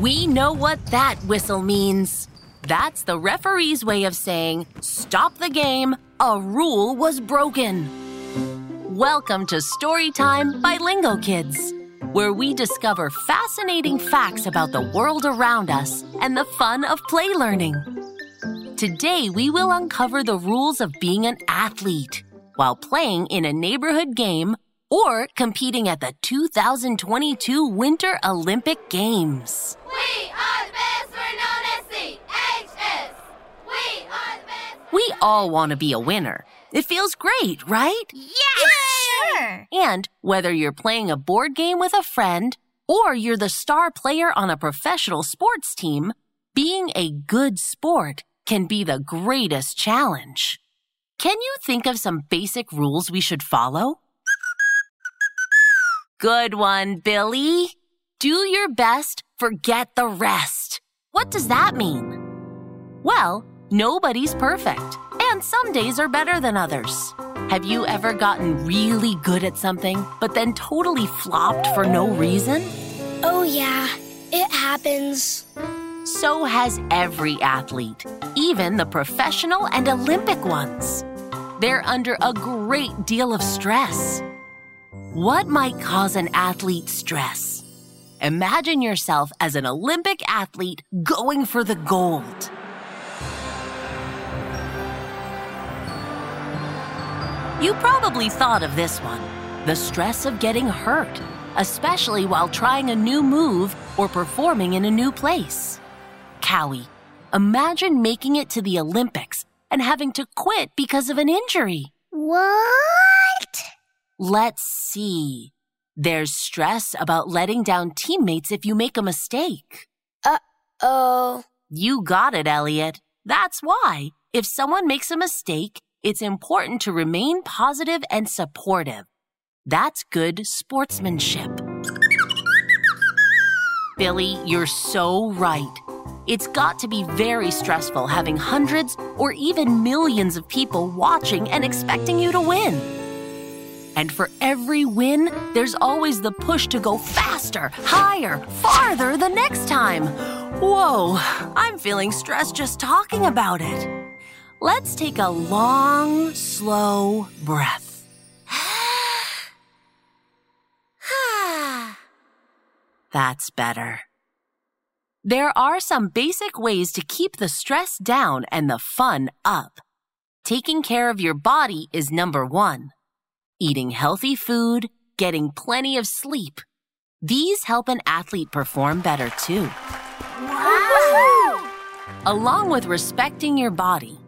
We know what that whistle means. That's the referee's way of saying, Stop the game, a rule was broken. Welcome to Storytime by Lingokids, where we discover fascinating facts about the world around us and the fun of play learning. Today, we will uncover the rules of being an athlete while playing in a neighborhood game or competing at the 2022 Winter Olympic Games. We all want to be a winner. It feels great, right? Yes, sure. And whether you're playing a board game with a friend or you're the star player on a professional sports team, being a good sport can be the greatest challenge. Can you think of some basic rules we should follow? Good one, Billy. Do your best, forget the rest. What does that mean? Well, nobody's perfect, and some days are better than others. Have you ever gotten really good at something, but then totally flopped for no reason? Oh, yeah, it happens. So has every athlete, even the professional and Olympic ones. They're under a great deal of stress. What might cause an athlete stress? Imagine yourself as an Olympic athlete going for the gold. You probably thought of this one the stress of getting hurt, especially while trying a new move or performing in a new place. Cowy, imagine making it to the Olympics and having to quit because of an injury. What? Let's see. There's stress about letting down teammates if you make a mistake. Uh oh, You got it, Elliot. That's why, if someone makes a mistake, it's important to remain positive and supportive. That's good sportsmanship. Billy, you're so right. It's got to be very stressful having hundreds or even millions of people watching and expecting you to win. And for every win, there's always the push to go faster, higher, farther the next time. Whoa, I'm feeling stressed just talking about it. Let's take a long, slow breath. That's better. There are some basic ways to keep the stress down and the fun up. Taking care of your body is number one. Eating healthy food, getting plenty of sleep. These help an athlete perform better too. wow. Along with respecting your body,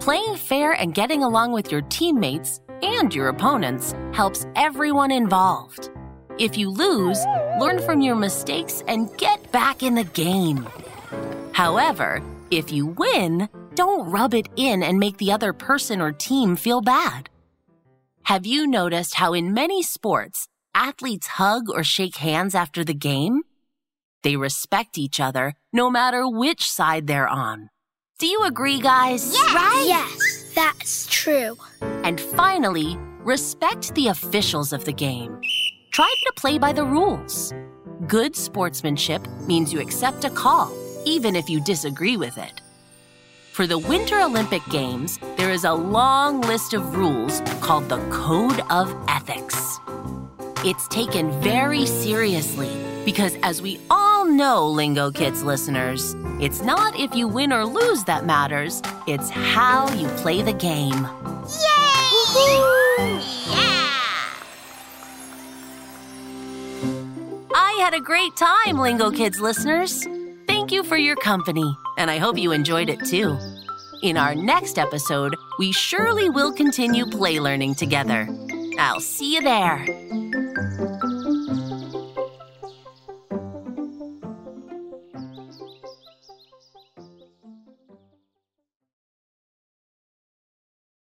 playing fair and getting along with your teammates and your opponents helps everyone involved. If you lose, learn from your mistakes and get back in the game. However, if you win, don't rub it in and make the other person or team feel bad. Have you noticed how in many sports, athletes hug or shake hands after the game? They respect each other no matter which side they're on. Do you agree, guys? Right? Yes, that's true. And finally, respect the officials of the game. Try to play by the rules. Good sportsmanship means you accept a call, even if you disagree with it. For the Winter Olympic Games, there is a long list of rules called the Code of Ethics. It's taken very seriously because, as we all know, Lingokids listeners, it's not if you win or lose that matters, it's how you play the game. Yay! Yeah! I had a great time, Lingokids listeners. Thank you for your company, and I hope you enjoyed it too. In our next episode, we surely will continue play learning together. I'll see you there.